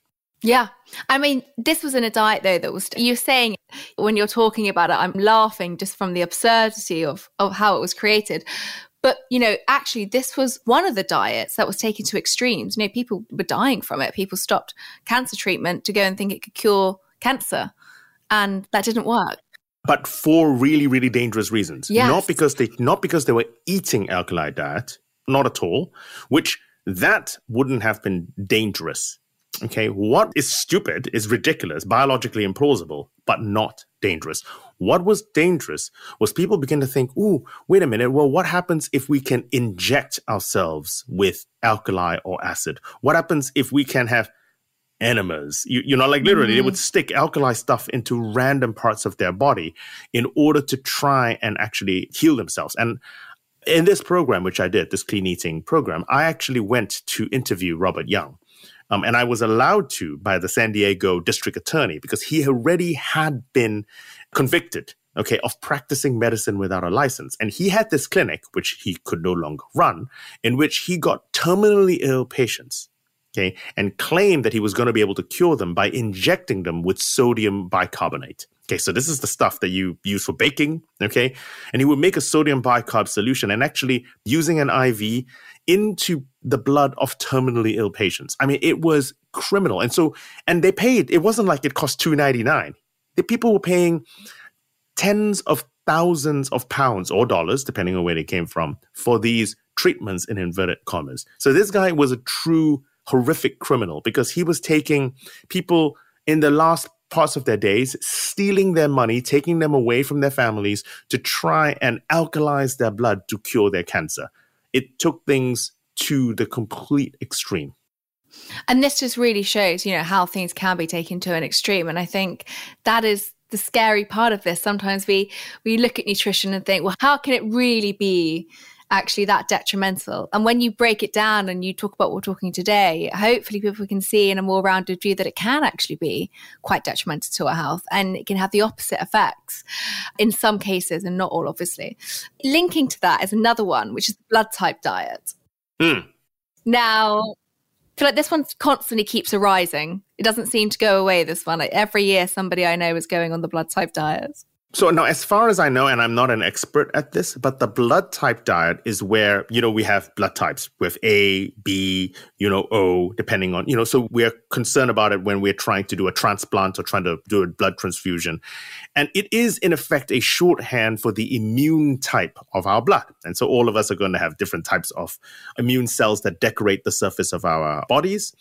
Yeah. I mean, this was in a diet though that was you're saying when you're talking about it, I'm laughing just from the absurdity of of how it was created. But you know, actually this was one of the diets that was taken to extremes. You know, people were dying from it. People stopped cancer treatment to go and think it could cure cancer. And that didn't work but for really really dangerous reasons yes. not because they not because they were eating alkali diet not at all, which that wouldn't have been dangerous. Okay, what is stupid is ridiculous, biologically implausible, but not dangerous. What was dangerous was people begin to think, ooh, wait a minute, well, what happens if we can inject ourselves with alkali or acid? What happens if we can have enemas? You, you know, like literally, mm-hmm. they would stick alkali stuff into random parts of their body in order to try and actually heal themselves. And in this program, which I did, this clean eating program, I actually went to interview Robert Young. Um, and I was allowed to by the San Diego district attorney because he already had been convicted, okay, of practicing medicine without a license. And he had this clinic, which he could no longer run, in which he got terminally ill patients, okay, and claimed that he was going to be able to cure them by injecting them with sodium bicarbonate. Okay, so this is the stuff that you use for baking. Okay, and he would make a sodium bicarb solution and actually using an IV into the blood of terminally ill patients. I mean, it was criminal. And so, and they paid, it wasn't like it cost two ninety nine. The people were paying tens of thousands of pounds or dollars, depending on where they came from, for these treatments in inverted commas. So this guy was a true horrific criminal because he was taking people in the last parts of their days, stealing their money, taking them away from their families to try and alkalize their blood to cure their cancer. It took things to the complete extreme. And this just really shows, you know, how things can be taken to an extreme. And I think that is the scary part of this. Sometimes we we look at nutrition and think, well, how can it really be actually that detrimental. And when you break it down and you talk about what we're talking today, hopefully people can see in a more rounded view that it can actually be quite detrimental to our health and it can have the opposite effects in some cases and not all, obviously. Linking to that is another one, which is the blood type diet. Mm. Now, I feel like this one constantly keeps arising. It doesn't seem to go away, this one. Like every year, somebody I know is going on the blood type diet. So now, as far as I know, and I'm not an expert at this, but the blood type diet is where, you know, we have blood types with A, B, you know, O, depending on, you know, so we're concerned about it when we're trying to do a transplant or trying to do a blood transfusion. And it is, in effect, a shorthand for the immune type of our blood. And so all of us are going to have different types of immune cells that decorate the surface of our bodies.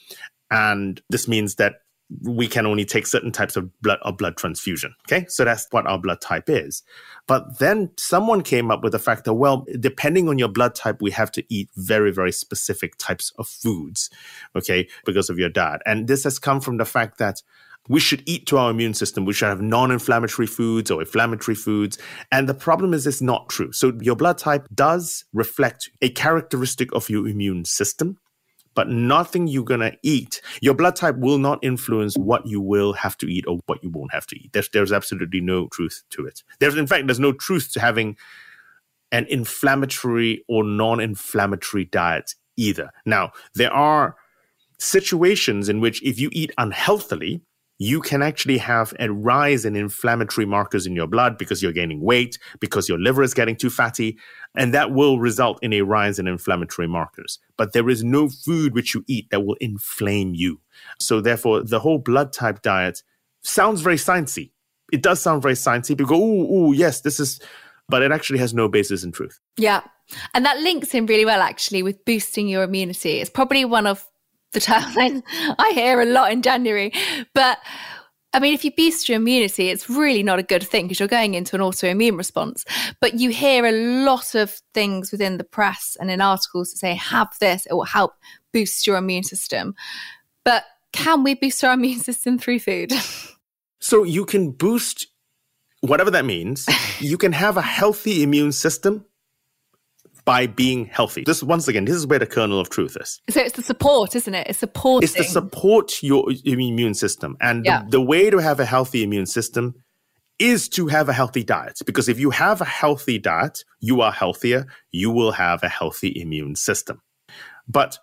And this means that we can only take certain types of blood or blood transfusion. Okay. So that's what our blood type is. But then someone came up with the fact that, well, depending on your blood type, we have to eat very, very specific types of foods. Okay. Because of your diet. And this has come from the fact that we should eat to our immune system. We should have non inflammatory foods or inflammatory foods. And the problem is, it's not true. So, your blood type does reflect a characteristic of your immune system but nothing you're going to eat. Your blood type will not influence what you will have to eat or what you won't have to eat. There's, there's absolutely no truth to it. There's, in fact, there's no truth to having an inflammatory or non inflammatory diet either. Now, there are situations in which if you eat unhealthily, you can actually have a rise in inflammatory markers in your blood because you're gaining weight, because your liver is getting too fatty, and that will result in a rise in inflammatory markers. But there is no food which you eat that will inflame you. So, therefore, the whole blood type diet sounds very sciencey. It does sound very sciencey. People go, ooh, ooh, yes, this is, but it actually has no basis in truth. Yeah. And that links in really well, actually, with boosting your immunity. It's probably one of the term I hear a lot in January. But I mean, if you boost your immunity, it's really not a good thing because you're going into an autoimmune response. But you hear a lot of things within the press and in articles that say, have this, it will help boost your immune system. But can we boost our immune system through food? So you can boost whatever that means. you can have a healthy immune system by being healthy. This once again, this is where the kernel of truth is. So it's the support, isn't it? It's support. It's to support your immune system, and yeah. the, the way to have a healthy immune system is to have a healthy diet. Because if you have a healthy diet, you are healthier. You will have a healthy immune system. But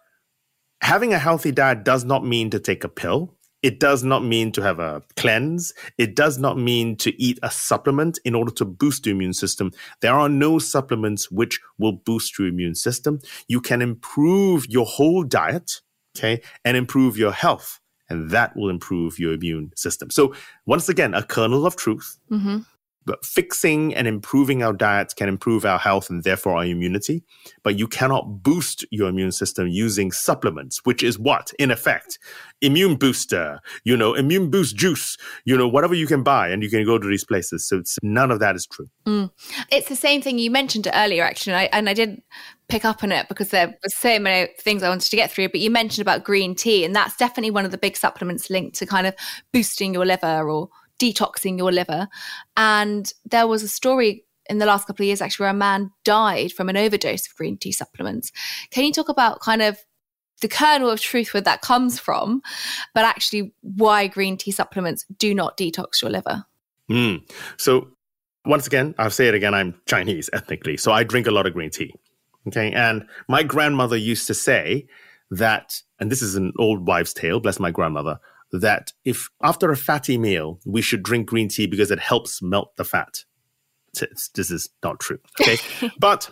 having a healthy diet does not mean to take a pill. It does not mean to have a cleanse. It does not mean to eat a supplement in order to boost your immune system. There are no supplements which will boost your immune system. You can improve your whole diet, okay, and improve your health, and that will improve your immune system. So, once again, a kernel of truth. Mm-hmm. But fixing and improving our diets can improve our health and therefore our immunity. But you cannot boost your immune system using supplements, which is what, in effect, immune booster, you know, immune boost juice, you know, whatever you can buy and you can go to these places. So it's none of that is true. Mm. It's the same thing you mentioned earlier, actually. And I, and I did pick up on it because there were so many things I wanted to get through. But you mentioned about green tea, and that's definitely one of the big supplements linked to kind of boosting your liver or detoxing your liver. And there was a story in the last couple of years actually where a man died from an overdose of green tea supplements. Can you talk about kind of the kernel of truth where that comes from, but actually why green tea supplements do not detox your liver? Mm. So, once again, I'll say it again I'm Chinese ethnically, so I drink a lot of green tea. Okay. And my grandmother used to say that, and this is an old wives' tale, bless my grandmother, that if after a fatty meal, we should drink green tea because it helps melt the fat. This is not true. Okay. but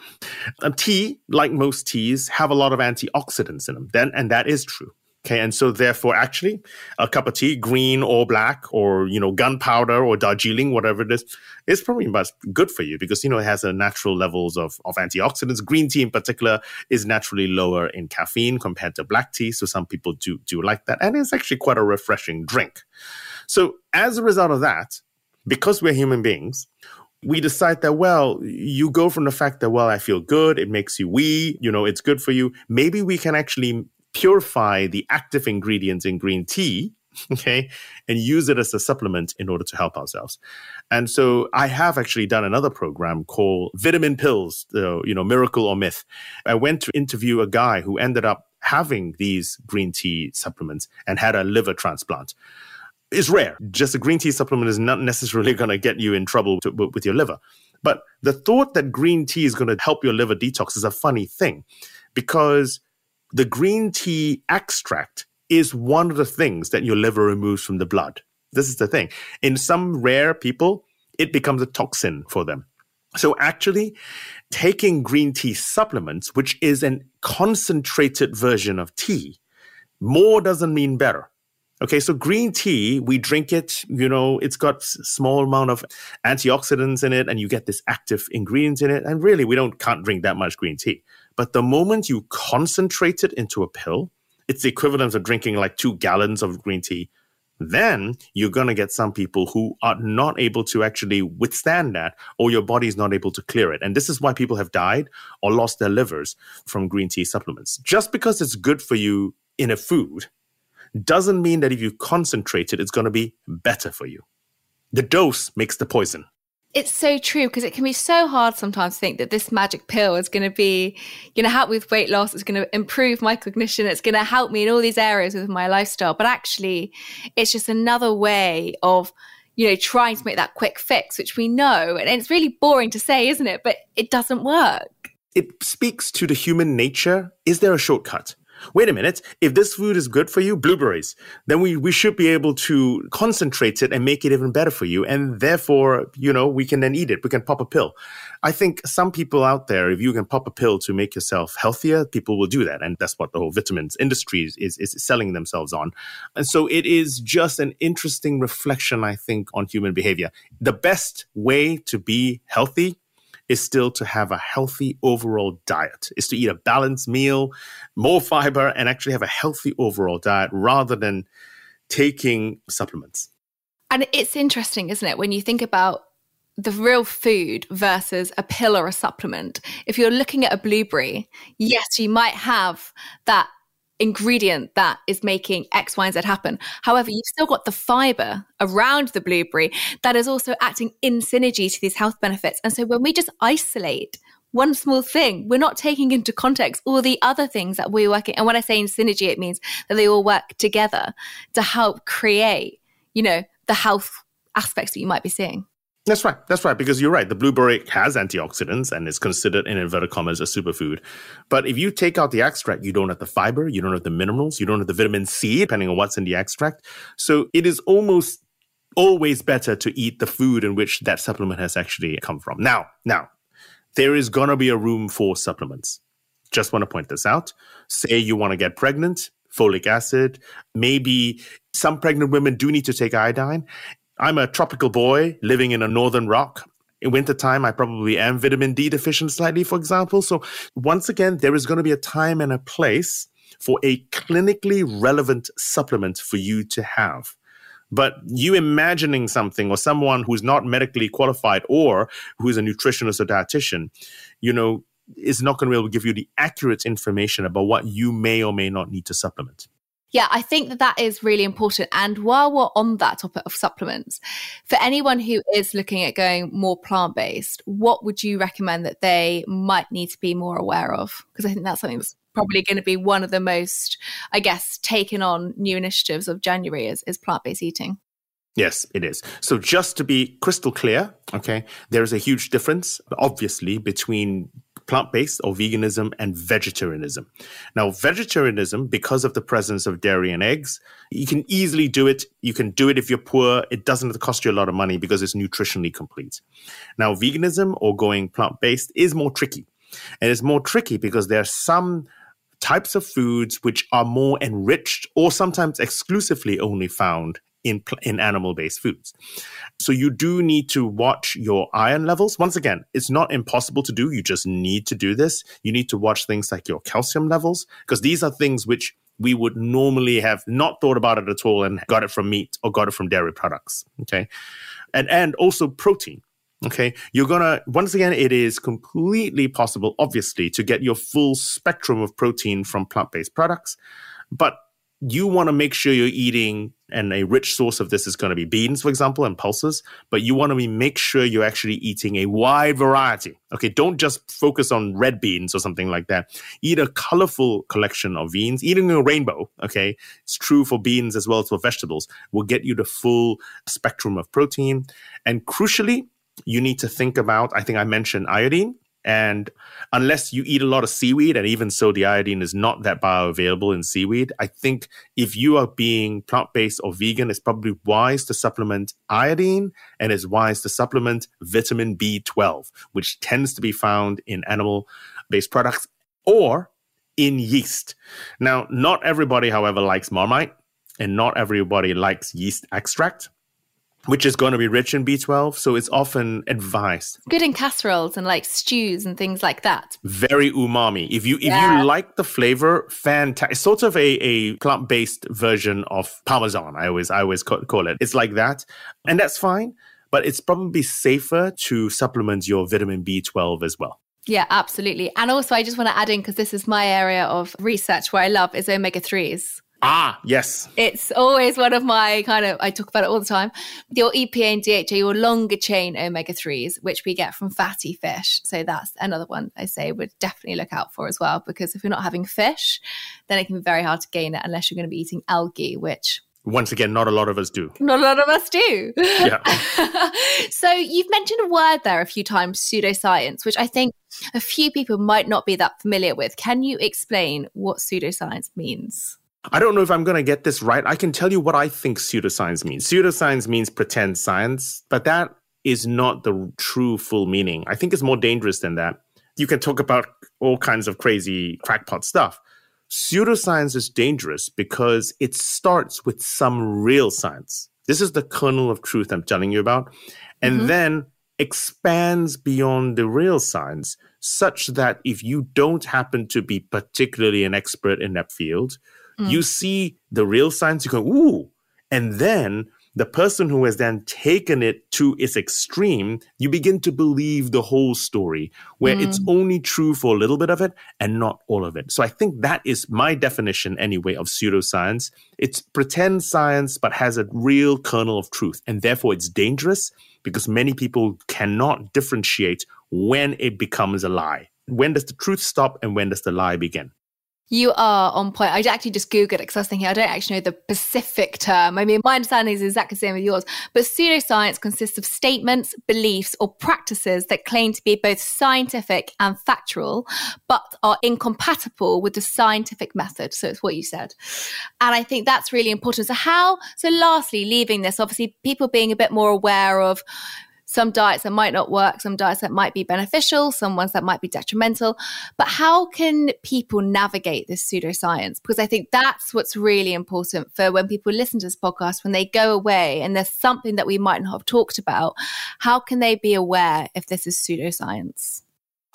um, tea, like most teas, have a lot of antioxidants in them. Then, and that is true. Okay, and so therefore, actually, a cup of tea, green or black, or you know, gunpowder or Darjeeling, whatever it is, is probably much good for you because you know it has a natural levels of of antioxidants. Green tea, in particular, is naturally lower in caffeine compared to black tea, so some people do do like that, and it's actually quite a refreshing drink. So as a result of that, because we're human beings, we decide that well you go from the fact that well i feel good it makes you wee you know it's good for you maybe we can actually purify the active ingredients in green tea okay, and use it as a supplement in order to help ourselves. And so I have actually done another program called Vitamin Pills, uh, you know, Miracle or Myth. I went to interview a guy who ended up having these green tea supplements and had a liver transplant. It's rare. Just a green tea supplement is not necessarily going to get you in trouble to, with your liver. But the thought that green tea is going to help your liver detox is a funny thing because the green tea extract is one of the things that your liver removes from the blood. This is the thing. In some rare people, it becomes a toxin for them. So actually, taking green tea supplements, which is a concentrated version of tea, more doesn't mean better. Okay, so green tea, we drink it, you know, it's got small amount of antioxidants in it and you get this active ingredients in it. And really, we don't can't drink that much green tea. But the moment you concentrate it into a pill, it's the equivalent of drinking like two gallons of green tea. Then you're going to get some people who are not able to actually withstand that, or your body's not able to clear it. And this is why people have died or lost their livers from green tea supplements. Just because it's good for you in a food doesn't mean that if you concentrate it, it's going to be better for you. The dose makes the poison. It's so true because it can be so hard sometimes to think that this magic pill is going to be, going to help with weight loss. It's going to improve my cognition. It's going to help me in all these areas with my lifestyle. But actually, it's just another way of, you know, trying to make that quick fix, which we know. And it's really boring to say, isn't it? But it doesn't work. It speaks to the human nature. Is there a shortcut? Wait a minute, if this food is good for you, blueberries, then we, we should be able to concentrate it and make it even better for you. And therefore, you know, we can then eat it. We can pop a pill. I think some people out there, if you can pop a pill to make yourself healthier, people will do that. And that's what the whole vitamins industry is, is, is selling themselves on. And so it is just an interesting reflection, I think, on human behavior. The best way to be healthy is still to have a healthy overall diet, is to eat a balanced meal, more fiber, and actually have a healthy overall diet rather than taking supplements. And it's interesting, isn't it, when you think about the real food versus a pill or a supplement. If you're looking at a blueberry, yes, you might have that ingredient that is making X, Y, and Z happen. However, you've still got the fiber around the blueberry that is also acting in synergy to these health benefits. And so when we just isolate one small thing, we're not taking into context all the other things that we're working. And when I say in synergy, it means that they all work together to help create, you know, the health aspects that you might be seeing. That's right. That's right. Because you're right. The blueberry has antioxidants and is considered in inverted commas a superfood. But if you take out the extract, you don't have the fiber, you don't have the minerals, you don't have the vitamin C, depending on what's in the extract. So it is almost always better to eat the food in which that supplement has actually come from. Now, now, there is gonna be a room for supplements. Just want to point this out. Say you want to get pregnant, folic acid. Maybe some pregnant women do need to take iodine. I'm a tropical boy living in a northern rock. In wintertime, I probably am vitamin D deficient slightly, for example. So, once again, there is going to be a time and a place for a clinically relevant supplement for you to have. But you imagining something or someone who's not medically qualified or who's a nutritionist or dietitian, you know, is not going to be able to give you the accurate information about what you may or may not need to supplement. Yeah, I think that that is really important. And while we're on that topic of supplements, for anyone who is looking at going more plant based, what would you recommend that they might need to be more aware of? Because I think that's something that's probably going to be one of the most, I guess, taken on new initiatives of January is, is plant based eating. Yes, it is. So just to be crystal clear, okay, there is a huge difference, obviously, between plant based or veganism and vegetarianism. Now, vegetarianism, because of the presence of dairy and eggs, you can easily do it. You can do it if you're poor. It doesn't cost you a lot of money because it's nutritionally complete. Now, veganism or going plant based is more tricky. And it's more tricky because there are some types of foods which are more enriched or sometimes exclusively only found in, in animal based foods. So you do need to watch your iron levels. Once again, it's not impossible to do. You just need to do this. You need to watch things like your calcium levels because these are things which we would normally have not thought about it at all and got it from meat or got it from dairy products. Okay. And, and also protein. Okay. You're going to, once again, it is completely possible, obviously, to get your full spectrum of protein from plant based products. But you want to make sure you're eating and a rich source of this is going to be beans for example and pulses but you want to make sure you're actually eating a wide variety okay? Don't just focus on red beans or something like that. Eat a colorful collection of beans. Eating a rainbow okay it's true for beans as well as for vegetables will get you the full spectrum of protein. And crucially you need to think about i think i mentioned iodine and unless you eat a lot of seaweed, and even so, the iodine is not that bioavailable in seaweed. I think if you are being plant based or vegan, it's probably wise to supplement iodine and it's wise to supplement vitamin B12, which tends to be found in animal based products or in yeast. Now, not everybody, however, likes Marmite and not everybody likes yeast extract which is going to be rich in B12. So it's often advised. Good in casseroles and like stews and things like that. Very umami. If you if yeah. you like the flavor, fantastic. It's sort of a, a plant based version of parmesan. I always I always call it. It's like that, and that's fine. But it's probably safer to supplement your vitamin B12 as well. Yeah, absolutely. And also, I just want to add in because this is my area of research where I love is omega 3s. Ah, yes. It's always one of my kind of, I talk about it all the time. Your EPA and DHA, your longer chain omega 3s, which we get from fatty fish. So that's another one I say would definitely look out for as well, because if you're not having fish, then it can be very hard to gain it unless you're going to be eating algae, which once again, not a lot of us do. Not a lot of us do. Yeah. so you've mentioned a word there a few times, pseudoscience, which I think a few people might not be that familiar with. Can you explain what pseudoscience means? I don't know if I'm going to get this right. I can tell you what I think pseudoscience means. Pseudoscience means pretend science, but that is not the true full meaning. I think it's more dangerous than that. You can talk about all kinds of crazy crackpot stuff. Pseudoscience is dangerous because it starts with some real science. This is the kernel of truth I'm telling you about. And mm-hmm. then expands beyond the real science such that if you don't happen to be particularly an expert in that field, Mm. You see the real science, you go, ooh. And then the person who has then taken it to its extreme, you begin to believe the whole story, where mm. it's only true for a little bit of it and not all of it. So I think that is my definition, anyway, of pseudoscience. It's pretend science, but has a real kernel of truth. And therefore, it's dangerous because many people cannot differentiate when it becomes a lie. When does the truth stop and when does the lie begin? You are on point. I actually just Googled it because I was thinking I don't actually know the specific term. I mean, my understanding is exactly the same with yours. But pseudoscience consists of statements, beliefs, or practices that claim to be both scientific and factual, but are incompatible with the scientific method. So it's what you said. And I think that's really important. So, how, so lastly, leaving this, obviously, people being a bit more aware of some diets that might not work, some diets that might be beneficial, some ones that might be detrimental. But how can people navigate this pseudoscience? Because I think that's what's really important for when people listen to this podcast, when they go away and there's something that we might not have talked about, how can they be aware if this is pseudoscience?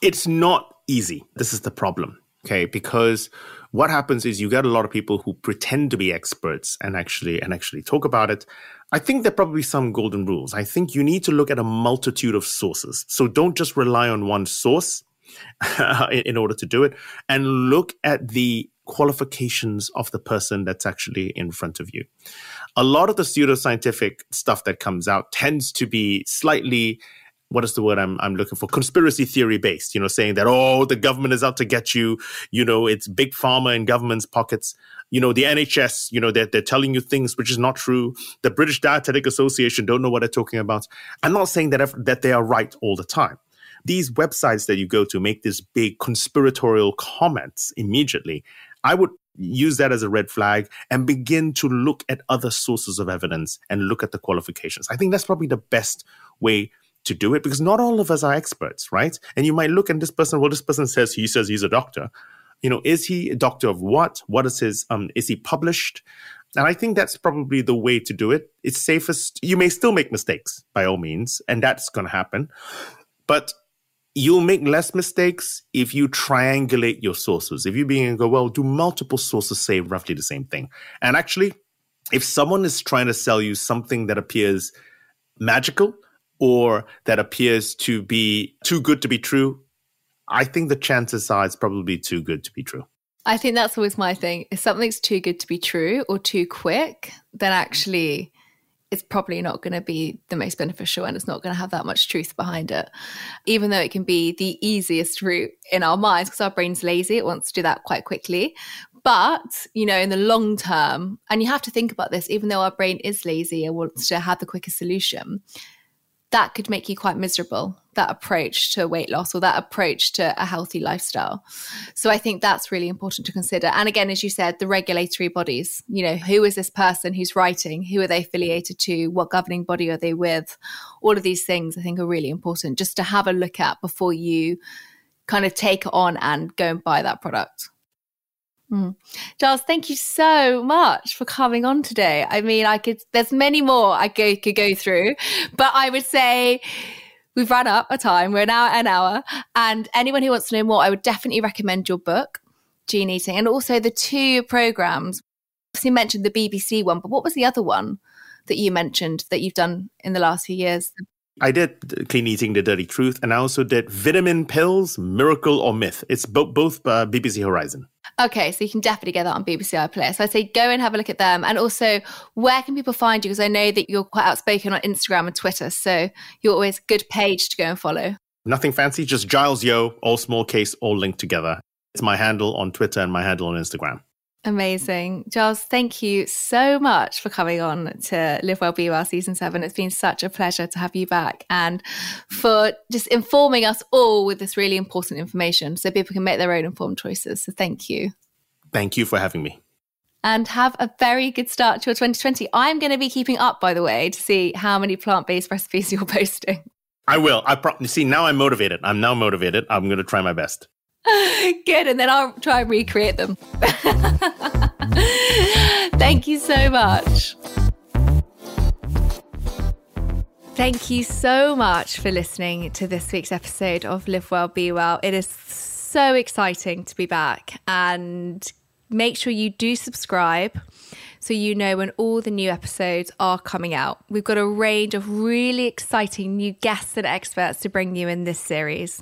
It's not easy. This is the problem. Okay. Because what happens is you get a lot of people who pretend to be experts and actually and actually talk about it I think there are probably some golden rules. I think you need to look at a multitude of sources. So don't just rely on one source in order to do it and look at the qualifications of the person that's actually in front of you. A lot of the pseudoscientific stuff that comes out tends to be slightly what is the word I'm, I'm looking for? Conspiracy theory based, you know, saying that, oh, the government is out to get you. You know, it's big pharma in government's pockets. You know, the NHS, you know, they're, they're telling you things which is not true. The British Dietetic Association don't know what they're talking about. I'm not saying that, that they are right all the time. These websites that you go to make these big conspiratorial comments immediately. I would use that as a red flag and begin to look at other sources of evidence and look at the qualifications. I think that's probably the best way to do it because not all of us are experts, right? And you might look at this person, well, this person says he says he's a doctor. You know, is he a doctor of what? What is his um is he published? And I think that's probably the way to do it. It's safest. You may still make mistakes by all means, and that's going to happen. But you'll make less mistakes if you triangulate your sources. If you begin to go, well, do multiple sources say roughly the same thing? And actually, if someone is trying to sell you something that appears magical, or that appears to be too good to be true, I think the chances are it's probably too good to be true. I think that's always my thing. If something's too good to be true or too quick, then actually it's probably not going to be the most beneficial and it's not going to have that much truth behind it. Even though it can be the easiest route in our minds because our brain's lazy, it wants to do that quite quickly. But, you know, in the long term, and you have to think about this, even though our brain is lazy and wants to have the quickest solution, that could make you quite miserable that approach to weight loss or that approach to a healthy lifestyle. So i think that's really important to consider. And again as you said the regulatory bodies you know who is this person who's writing? Who are they affiliated to? What governing body are they with? All of these things i think are really important just to have a look at before you kind of take it on and go and buy that product Mm. Giles, thank you so much for coming on today. I mean, I could, there's many more I could, could go through, but I would say we've run up a time. We're now an hour. And anyone who wants to know more, I would definitely recommend your book, Gene Eating, and also the two programs. You mentioned the BBC one, but what was the other one that you mentioned that you've done in the last few years? I did Clean Eating, The Dirty Truth, and I also did Vitamin Pills, Miracle or Myth. It's bo- both uh, BBC Horizon. Okay, so you can definitely get that on BBC iPlayer. So I'd say go and have a look at them. And also, where can people find you? Because I know that you're quite outspoken on Instagram and Twitter. So you're always a good page to go and follow. Nothing fancy, just Giles Yeo, all small case, all linked together. It's my handle on Twitter and my handle on Instagram. Amazing. Giles, thank you so much for coming on to Live Well Be Well season seven. It's been such a pleasure to have you back and for just informing us all with this really important information so people can make their own informed choices. So thank you. Thank you for having me. And have a very good start to your 2020. I'm going to be keeping up, by the way, to see how many plant based recipes you're posting. I will. I pro- see now. I'm motivated. I'm now motivated. I'm going to try my best. Good. And then I'll try and recreate them. Thank you so much. Thank you so much for listening to this week's episode of Live Well, Be Well. It is so exciting to be back. And make sure you do subscribe so you know when all the new episodes are coming out. We've got a range of really exciting new guests and experts to bring you in this series.